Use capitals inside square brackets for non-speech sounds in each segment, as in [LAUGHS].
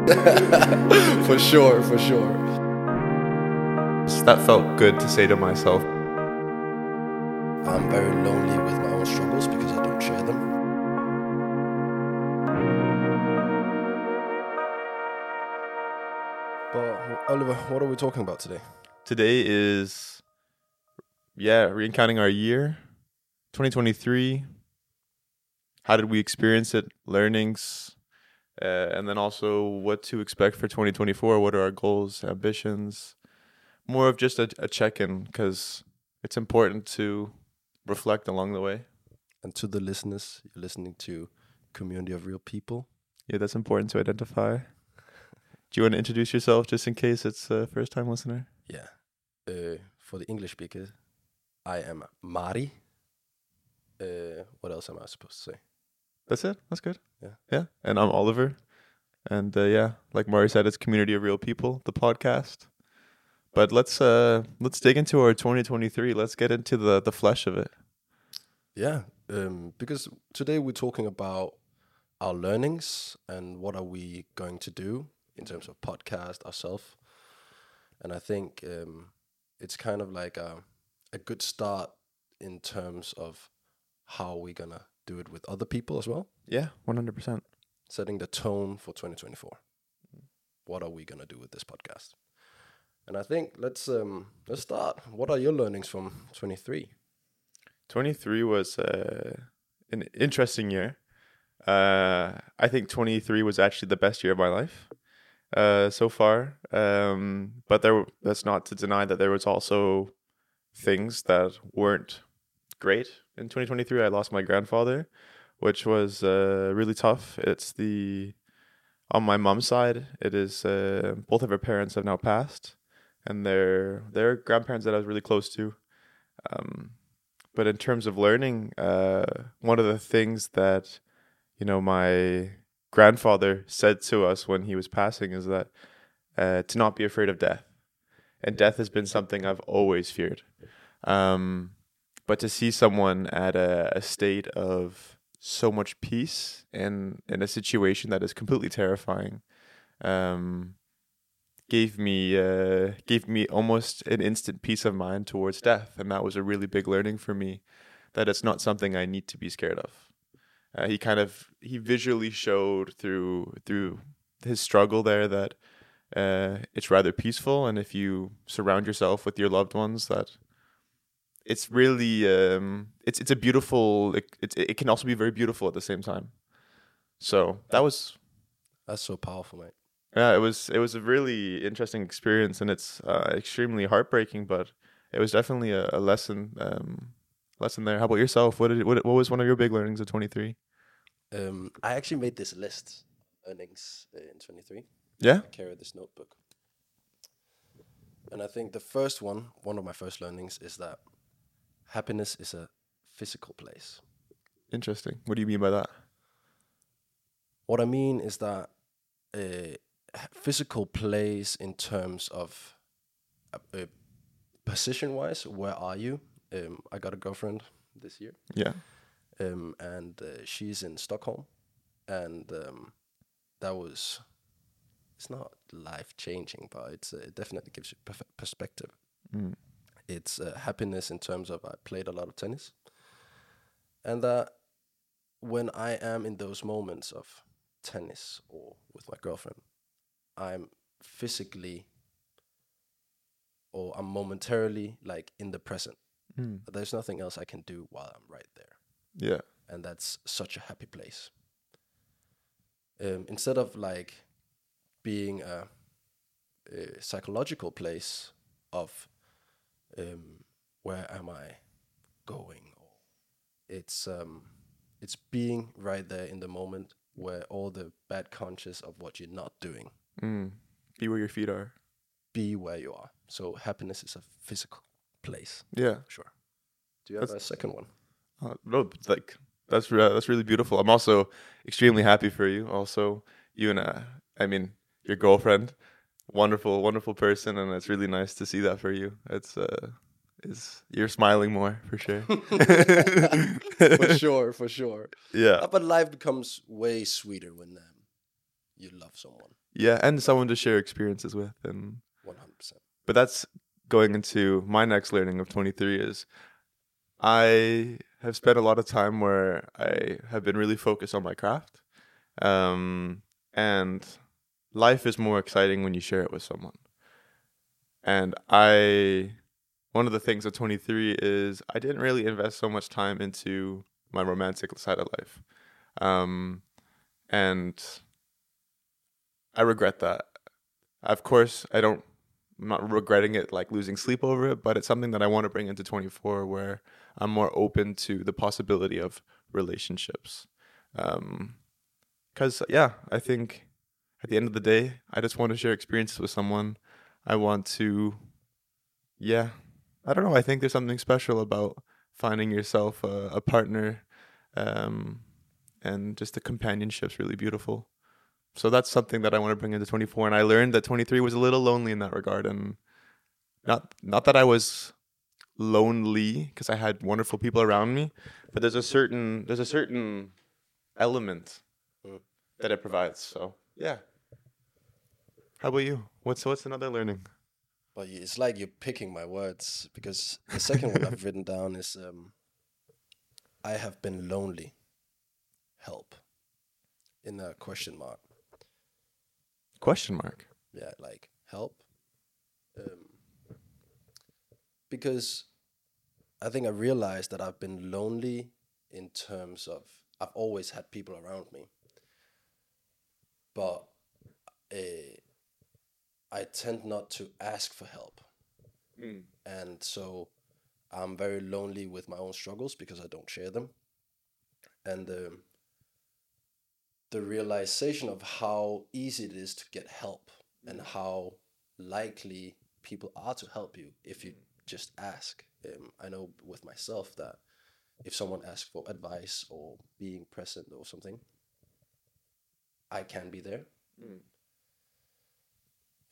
[LAUGHS] for sure, for sure. That felt good to say to myself. I'm very lonely with my own struggles because I don't share them. But Oliver, what are we talking about today? Today is, yeah, recounting our year, 2023. How did we experience it? Learnings, uh, and then also what to expect for 2024. What are our goals, ambitions? More of just a, a check in because it's important to reflect along the way. And to the listeners, you're listening to Community of Real People. Yeah, that's important to identify. Do you want to introduce yourself just in case it's a first time listener? Yeah. Uh, for the English speakers, I am Mari. Uh, what else am I supposed to say? That's it. That's good. Yeah. Yeah. And I'm Oliver. And uh, yeah, like Mari said, it's Community of Real People, the podcast. But let's uh let's dig into our 2023. Let's get into the the flesh of it. Yeah, um, because today we're talking about our learnings and what are we going to do in terms of podcast ourselves. And I think um, it's kind of like a, a good start in terms of how are we're gonna do it with other people as well, Yeah, 100%. setting the tone for 2024. What are we gonna do with this podcast? And I think let's um, let's start. What are your learnings from 23? 23 was uh, an interesting year. Uh, I think 23 was actually the best year of my life uh, so far. Um, but there, that's not to deny that there was also things that weren't great in 2023. I lost my grandfather, which was uh, really tough. It's the on my mom's side. It is uh, both of her parents have now passed, and they're they're grandparents that I was really close to. Um, but in terms of learning, uh, one of the things that you know my grandfather said to us when he was passing is that uh, to not be afraid of death, and death has been something I've always feared. Um, but to see someone at a, a state of so much peace and in a situation that is completely terrifying, um, gave me uh, gave me almost an instant peace of mind towards death, and that was a really big learning for me. That it's not something I need to be scared of. Uh, he kind of he visually showed through through his struggle there that uh, it's rather peaceful, and if you surround yourself with your loved ones, that it's really um, it's it's a beautiful. It, it it can also be very beautiful at the same time. So that was That's so powerful, mate. yeah, it was it was a really interesting experience, and it's uh, extremely heartbreaking, but it was definitely a, a lesson um, lesson there. How about yourself? What did what what was one of your big learnings of twenty three? Um, I actually made this list earnings uh, in 23. Yeah, I carry this notebook. And I think the first one, one of my first learnings, is that happiness is a physical place. interesting. What do you mean by that? What I mean is that a physical place in terms of uh, uh, position wise, where are you? Um, I got a girlfriend this year. Yeah, um, and uh, she's in Stockholm, and um, that was it's not life changing, but it's uh, it definitely gives you perspective. Mm. It's uh, happiness in terms of I played a lot of tennis, and that when I am in those moments of tennis or with my girlfriend, I'm physically or I'm momentarily like in the present. Mm. There's nothing else I can do while I'm right there yeah, and that's such a happy place. Um, instead of like being a, a psychological place of um, where am I going, it's um, it's being right there in the moment where all the bad conscious of what you're not doing mm. be where your feet are. be where you are. So happiness is a physical place. Yeah, Sure. Do you have That's- a second one? uh, no, like that's re- that's really beautiful. I'm also extremely happy for you. Also, you and uh, I mean your girlfriend, wonderful, wonderful person, and it's really nice to see that for you. It's uh, is you're smiling more for sure. [LAUGHS] for sure, for sure. Yeah, Uh, but life becomes way sweeter when um, you love someone. Yeah, and someone to share experiences with and One hundred percent. but that's going into my next learning of 23 is I have spent a lot of time where I have been really focused on my craft. Um, and life is more exciting when you share it with someone. And I, one of the things at 23 is I didn't really invest so much time into my romantic side of life. Um, and I regret that. Of course, I don't I'm not regretting it like losing sleep over it, but it's something that I want to bring into 24 where I'm more open to the possibility of relationships. Um, cuz yeah, I think at the end of the day, I just want to share experiences with someone. I want to yeah, I don't know, I think there's something special about finding yourself a, a partner um, and just the companionship's really beautiful so that's something that I want to bring into 24 and I learned that 23 was a little lonely in that regard and not not that I was lonely because I had wonderful people around me but there's a certain there's a certain element Mm. that it provides so yeah how about you what's what's another learning But it's like you're picking my words because the second one I've written down is um, I have been lonely. Help. In a question mark. question mark Yeah, like help. Um, because I think I realized that I've been lonely in terms of I've always had people around me, but uh, I tend not to ask for help, and so I'm very lonely with my own struggles because I don't share them, and um, the realization of how easy it is to get help and how likely people are to help you if you just ask. Um, I know with myself that if someone asks for advice or being present or something, I can be there.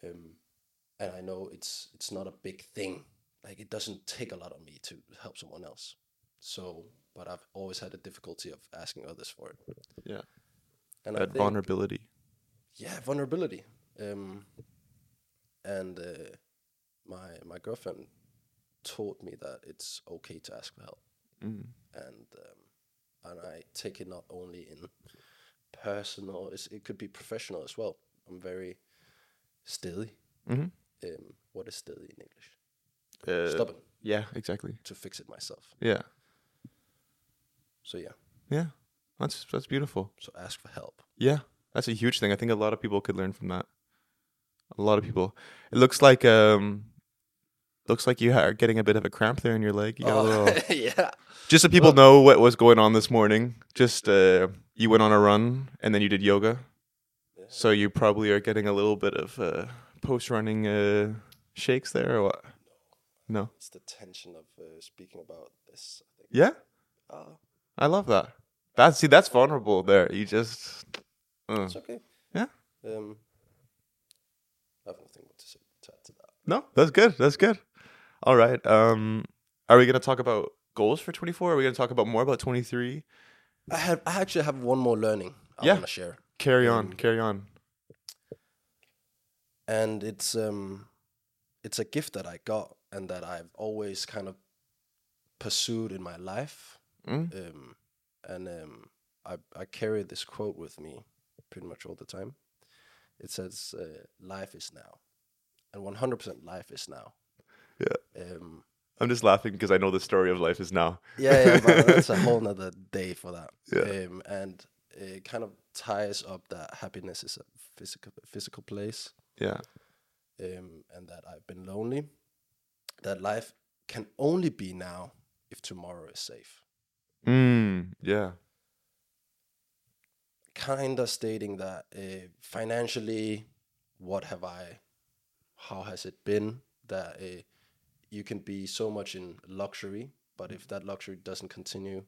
Um, and I know it's it's not a big thing. Like it doesn't take a lot of me to help someone else. So, but I've always had a difficulty of asking others for it. yeah And I that think- vulnerability yeah vulnerability um and uh, my my girlfriend taught me that it's okay to ask for help mm. and um, and I take it not only in personal it's, it could be professional as well I'm very steady hmm um what is steady in English uh, stubborn yeah exactly to fix it myself yeah so yeah yeah that's that's beautiful so ask for help Yeah, that's a huge thing. I think a lot of people could learn from that. A lot of people. It looks like um, looks like you are getting a bit of a cramp there in your leg. You got a little. Oh, [LAUGHS] yeah Just so people know what was going on this morning. Just uh, you went on a run and then you did yoga. So you probably are getting a little bit of uh, post running uh, shakes there, or what? No. it's the tension of uh, speaking about this I think Yeah, Ah, I love that. That's see, that's vulnerable there. You just. uh, it's okay Yeah. um I have nothing more to say to add to that No, that's good. That's good. All right. Um, are we gonna talk about goals for twenty four? Are we gonna talk about more about twenty three? I have I actually have one more learning I Yeah. want to share, Carry on. Um, carry on. and it's um, it's a gift that I got and that I've always kind of pursued in my life, Mm? um, and um, I I carry this quote with me pretty much all the time. It says, uh, "Life is now," and one hundred percent life is now. Yeah. Um, I'm just laughing because I know the story of life is now. yeah, yeah, but that's a [LAUGHS] whole nother day for that. Yeah. Um, and it kind of ties up that happiness is a physical physical place, Yeah. um, and that I've been lonely. That life can only be now if tomorrow is safe. Mm, yeah. Kind of stating that uh, financially, what have I? How has it been? That uh, you can be so much in luxury, but if that luxury doesn't continue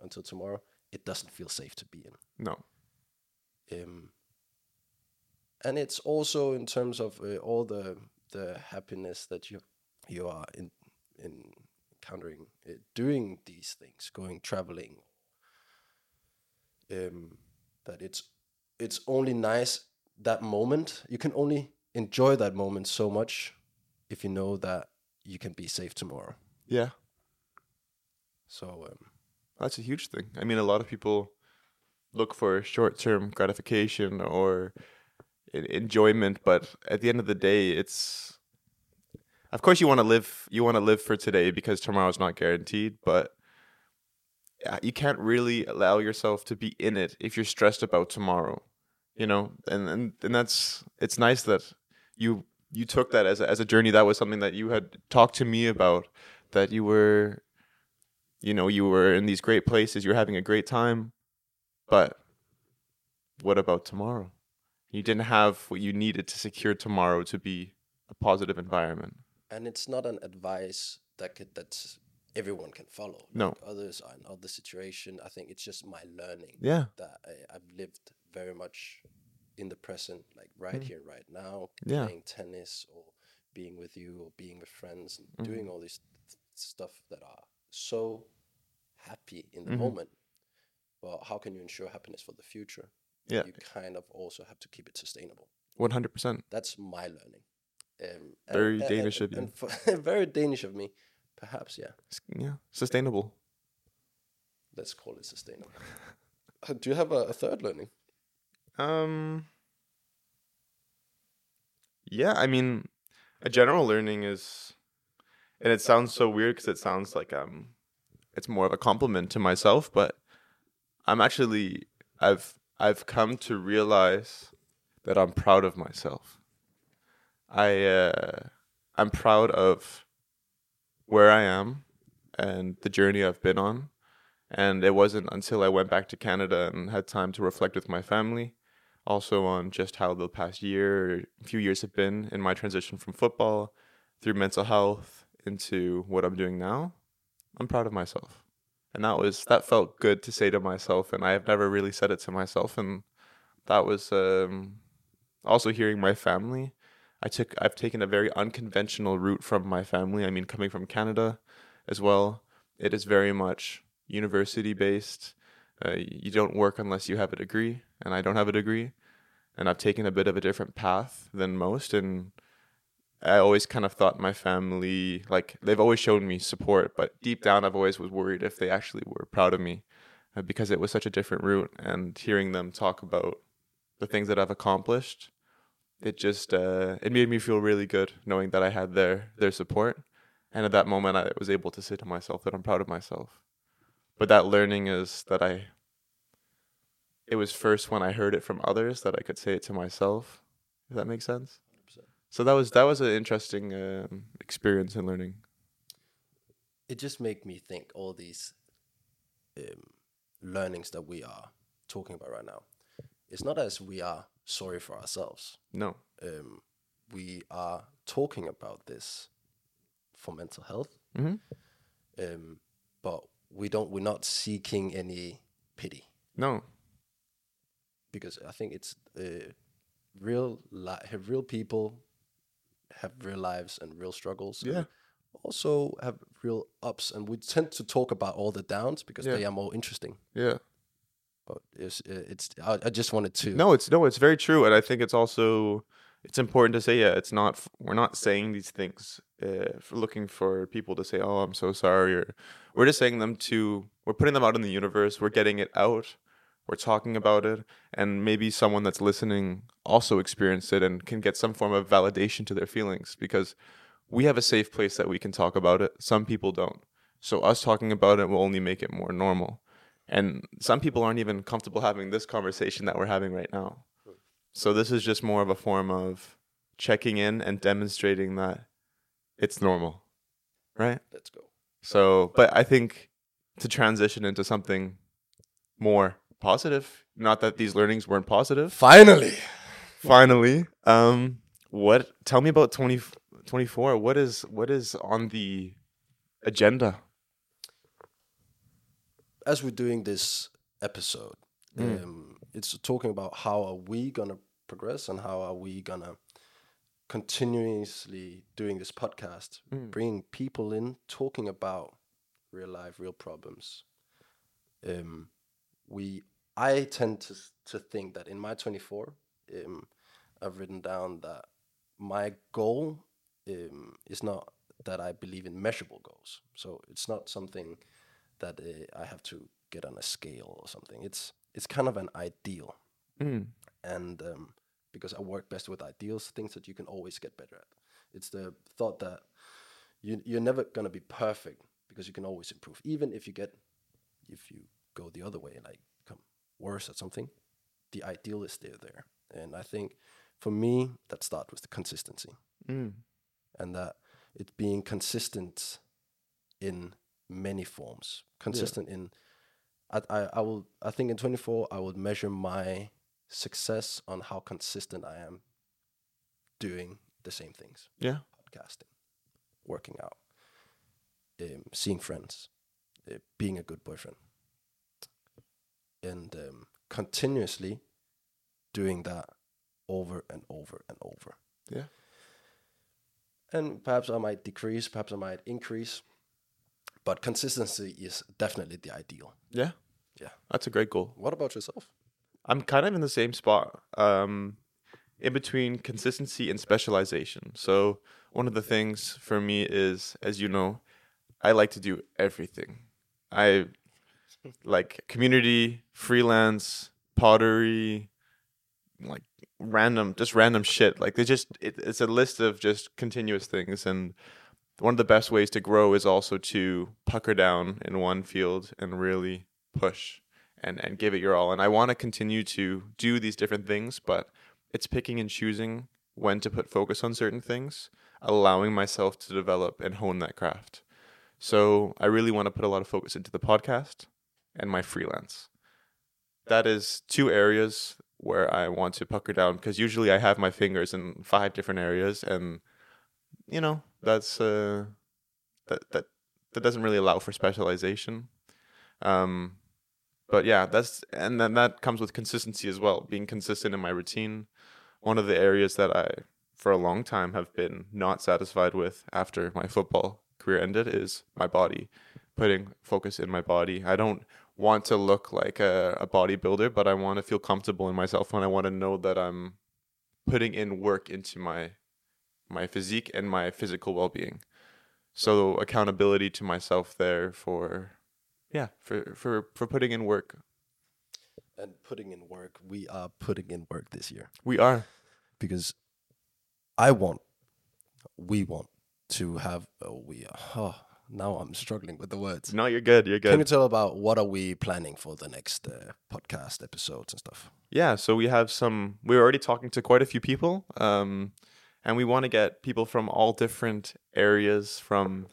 until tomorrow, it doesn't feel safe to be in. No. um, and it's also in terms of uh, all the the happiness that you you are in in encountering uh, doing these things, going traveling. Um, that it's it's only nice that moment you can only enjoy that moment so much if you know that you can be safe tomorrow. Yeah. So um, That's a huge thing. I mean, a lot of people look for short term gratification or enjoyment, but at the end of the day, it's. Of course, you want to live. You want to live for today because tomorrow's not guaranteed. But you can't really allow yourself to be in it if you're stressed about tomorrow. You know, and and, and that's it's nice that you you took that as a, as a journey. That was something that you had talked to me about. That you were you know you were in these great places you're having a great time but what about tomorrow you didn't have what you needed to secure tomorrow to be a positive environment and it's not an advice that could, that's everyone can follow. No. Like others are in other situation. I think it's just my learning yeah that I, I've lived very much in the present, like right here, right now, Mm. Yeah. playing tennis or being with you or being with friends and Mm-hmm. doing all this th- stuff that are so happy in the Mhm. moment. Well, how can you ensure happiness for the future? Yeah. You kind of also have to keep it sustainable. 100% That's my learning. Um, Very Danish of you. and for, [LAUGHS] very Danish of me. Perhaps, yeah. Yeah sustainable Let's call it sustainable. [LAUGHS] Uh, Do you have a, a third learning? um yeah i mean a general learning is and it sounds so weird because it sounds like um it's more of a compliment to myself but i'm actually i've i've come to realize that i'm proud of myself. I uh i'm proud of where i am and the journey i've been on. And it wasn't until i went back to canada and had time to reflect with my family also on just how the past year few years have been in my transition from football through mental health into what I'm doing now, I'm proud of myself. And that was that felt good to say to myself and I have never really said it to myself and that was um, also hearing my family. I took I've taken a very unconventional route from my family. I mean coming from Canada as well, it is very much university based. Uh, you don't work unless you have a degree, and I don't have a degree, and I've taken a bit of a different path than most. And I always kind of thought my family, like they've always shown me support, but deep down, I've always was worried if they actually were proud of me, uh, because it was such a different route. And hearing them talk about the things that I've accomplished, it just uh, it made me feel really good knowing that I had their their support. And at that moment, I was able to say to myself that I'm proud of myself but that learning is that I it was first when I heard it from others that I could say it to myself. If that makes sense. 100%. So that was that was an interesting um, experience in learning. It just make me think all these um, learnings that we are talking about right now. It's not as we are sorry for ourselves. No. Um, we are talking about this for mental health, hmm um, but we don't. We're not seeking any pity. No. because I think it's uh, real li- have real people have real lives and real struggles. Yeah. Also have real ups, and we tend to talk about all the downs because Yeah. they are more interesting. Yeah. But it's it's I, I just wanted to No, it's no, it's very true, and I think it's also it's important to say. Yeah, it's not. We're not saying these things uh, for looking for people to say, "Oh, I'm so sorry," or we're just saying them to. We're putting them out in the universe. We're getting it out. We're talking about it, and maybe someone that's listening also experienced it and can get some form of validation to their feelings because we have a safe place that we can talk about it. Some people don't. So us talking about it will only make it more normal. And some people aren't even comfortable having this conversation that we're having right now. So this is just more of a form of checking in and demonstrating that it's normal. Right? let's go. So, but I think to transition into something more positive, not that these learnings weren't positive. Finally, Finally, um what tell me about 20, 24. What is what is on the agenda? as we're doing this episode, Mm. um, it's talking about how are we gonna progress and how are we gonna continuously doing this podcast, Mm. bringing people in, talking about real life, real problems. Um, we, I tend to to think that in my twenty four, um, I've written down that my goal um, is not that I believe in measurable goals. So it's not something that uh, I have to get on a scale or something. It's it's kind of an ideal, Mm. and um, because I work best with ideals, things that you can always get better at. It's the thought that you you're never gonna be perfect because you can always improve. Even if you get if you go the other way like worse at something, the ideal is still there. And I think for me that starts with the consistency Mm. and that it's being consistent in many forms. Consistent in I, I I will I think in 24 I would measure my success on how consistent I am doing the same things. Yeah. Podcasting, working out, um, seeing friends, uh, being a good boyfriend. And um, continuously doing that over and over and over Yeah. and perhaps I might decrease, perhaps I might increase, but consistency is definitely the ideal. Yeah. Yeah. That's a great goal. What about yourself? I'm kind of in the same spot. Um, in between consistency and specialization. So one of the things for me is, as you know, I like to do everything. I like community, freelance, pottery, like random, just random shit. Like they just, it, it's a list of just continuous things. And one of the best ways to grow is also to pucker down in one field and really push and and give it your all. And I want to continue to do these different things, but it's picking and choosing when to put focus on certain things, allowing myself to develop and hone that craft. So I really want to put a lot of focus into the podcast and my freelance. That is two areas where I want to pucker down because usually I have my fingers in five different areas and you know, that's uh that that that doesn't really allow for specialization. Um but yeah, that's and then that comes with consistency as well, being consistent in my routine. One of the areas that I for a long time have been not satisfied with after my football career ended is my body, putting focus in my body. I don't want to look like a, a bodybuilder, but I want to feel comfortable in myself and I want to know that I'm putting in work into my my physique and my physical well-being. So accountability to myself there for yeah, for for for putting in work. And putting in work, we are putting in work this year We are. because I want, we want to have. Oh, we are. Oh, now I'm struggling with the words. No, you're good. You're good. Can you tell about what are we planning for the next uh, podcast episodes and stuff? Yeah, so we have some we're already talking to quite a few people. Um and we want to get people from all different areas from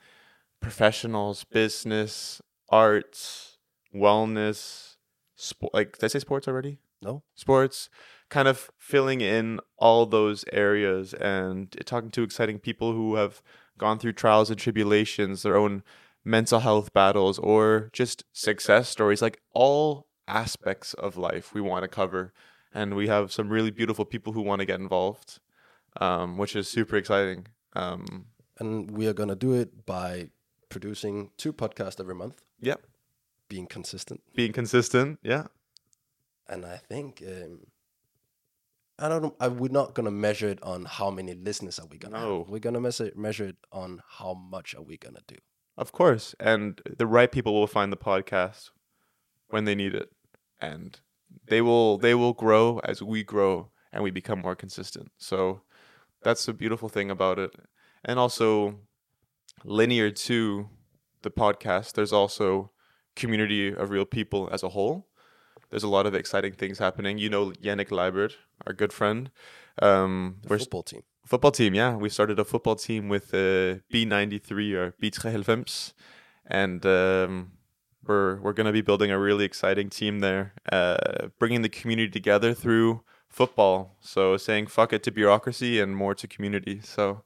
professionals, business, arts, wellness, sport like did I say sports already? No. sports, kind of filling in all those areas and talking to exciting people who have gone through trials and tribulations, their own mental health battles, or just success stories, like all aspects of life we want to cover. And we have some really beautiful people who want to get involved, um, which is super exciting. Um, And we are gonna do it by producing two podcasts every month, yeah, being consistent. being consistent. Yeah. and I think um, I don't. I we're not gonna measure it on how many listeners are we gonna. No. have. We're gonna measure measure it on how much are we gonna do. Of course. And the right people will find the podcast when they need it. And they will they will grow as we grow and we become more consistent. So that's the beautiful thing about it. And also linear to the podcast, there's also community of real people as a whole. There's a lot of exciting things happening. You know Yannick Leibert, our good friend. Um, The we're football team. football team yeah we started a football team with uh, b93 or b93 and um, we're we're going to be building a really exciting team there uh, bringing the community together through football so saying fuck it to bureaucracy and more to community so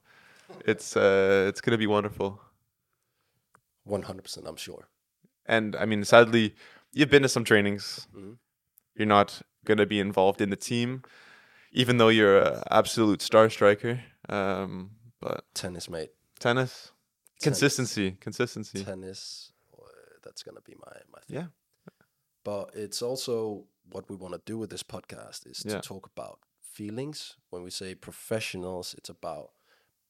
it's uh, it's going to be wonderful One hundred percent, I'm sure. and i mean sadly you've been to some trainings Mhm. you're not going to be involved in the team even though you're an absolute star striker um, but Tennis, mate. tennis Tennis. consistency consistency Tennis. uh, that's gonna be my my thing. Yeah. But it's also what we want to do with this podcast is Yeah. to talk about feelings. When we say professionals, it's about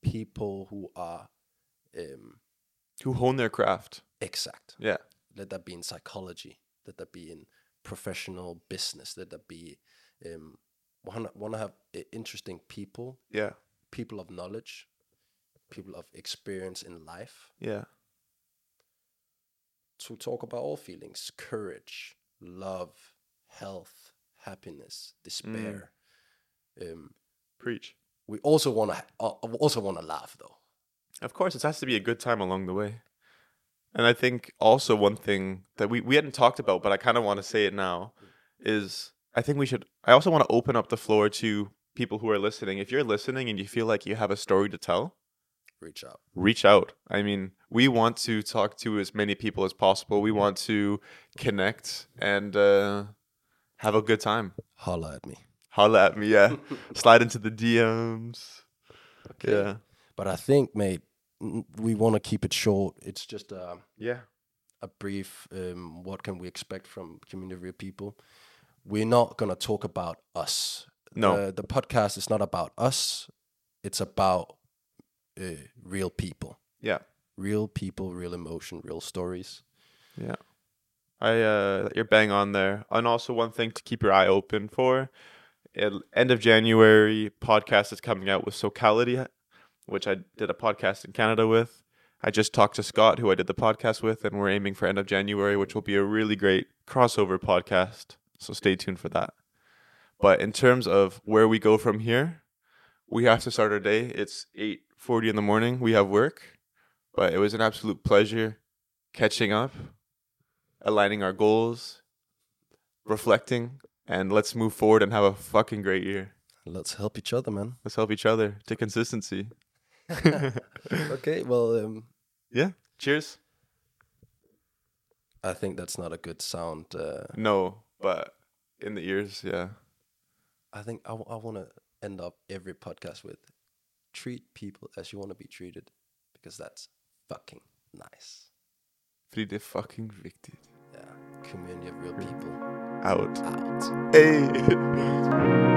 people who are um, Who hone their craft. exact. Yeah. Let that be in psychology. Let that be in professional business. Let that be um, wanna wanna have i- interesting people, Yeah. people of knowledge, people of experience in life Yeah. to talk about all feelings: courage, love, health, happiness, despair. Um, Preach. we also want to uh, also want to laugh though. Of course, it has to be a good time along the way. And I think also one thing that we, we hadn't talked about, but I kind of want to say it now, is I think we should. I also want to open up the floor to people who are listening. If you're listening and you feel like you have a story to tell, Reach out. reach out. I mean, we want to talk to as many people as possible. We want to connect and uh, have a good time. Holla at me. Holla at me, yeah. [LAUGHS] Slide into the DMs. Okay. Yeah. But I think, mate, we want to keep it short. It's just a, Yeah. a brief. Um, what can we expect from community of real people? We're not gonna talk about us. No. Uh, the podcast is not about us. It's about uh, real people, Yeah. real people, real emotion, real stories. Yeah. I uh you're bang on there. And also one thing to keep your eye open for. End of January, podcast is coming out with Socality, which I did a podcast in Canada with. I just talked to Scott, who I did the podcast with, and we're aiming for end of January, which will be a really great crossover podcast. So stay tuned for that. But in terms of where we go from here, we have to start our day. It's eight forty in the morning. We have work. But it was an absolute pleasure catching up aligning our goals, reflecting, and let's move forward and have a fucking great year. Let's help each other, man. Let's help each other to consistency. [LAUGHS] okay, well, um, Yeah. Cheers. I think that's not a good sound. Uh, No, but in the ears, yeah. I think I, want to end up every podcast with treat people as you want to be treated because that's fucking nice. Friede fucking viktigt. Yeah, community of real people Out. out. Hey. [LAUGHS]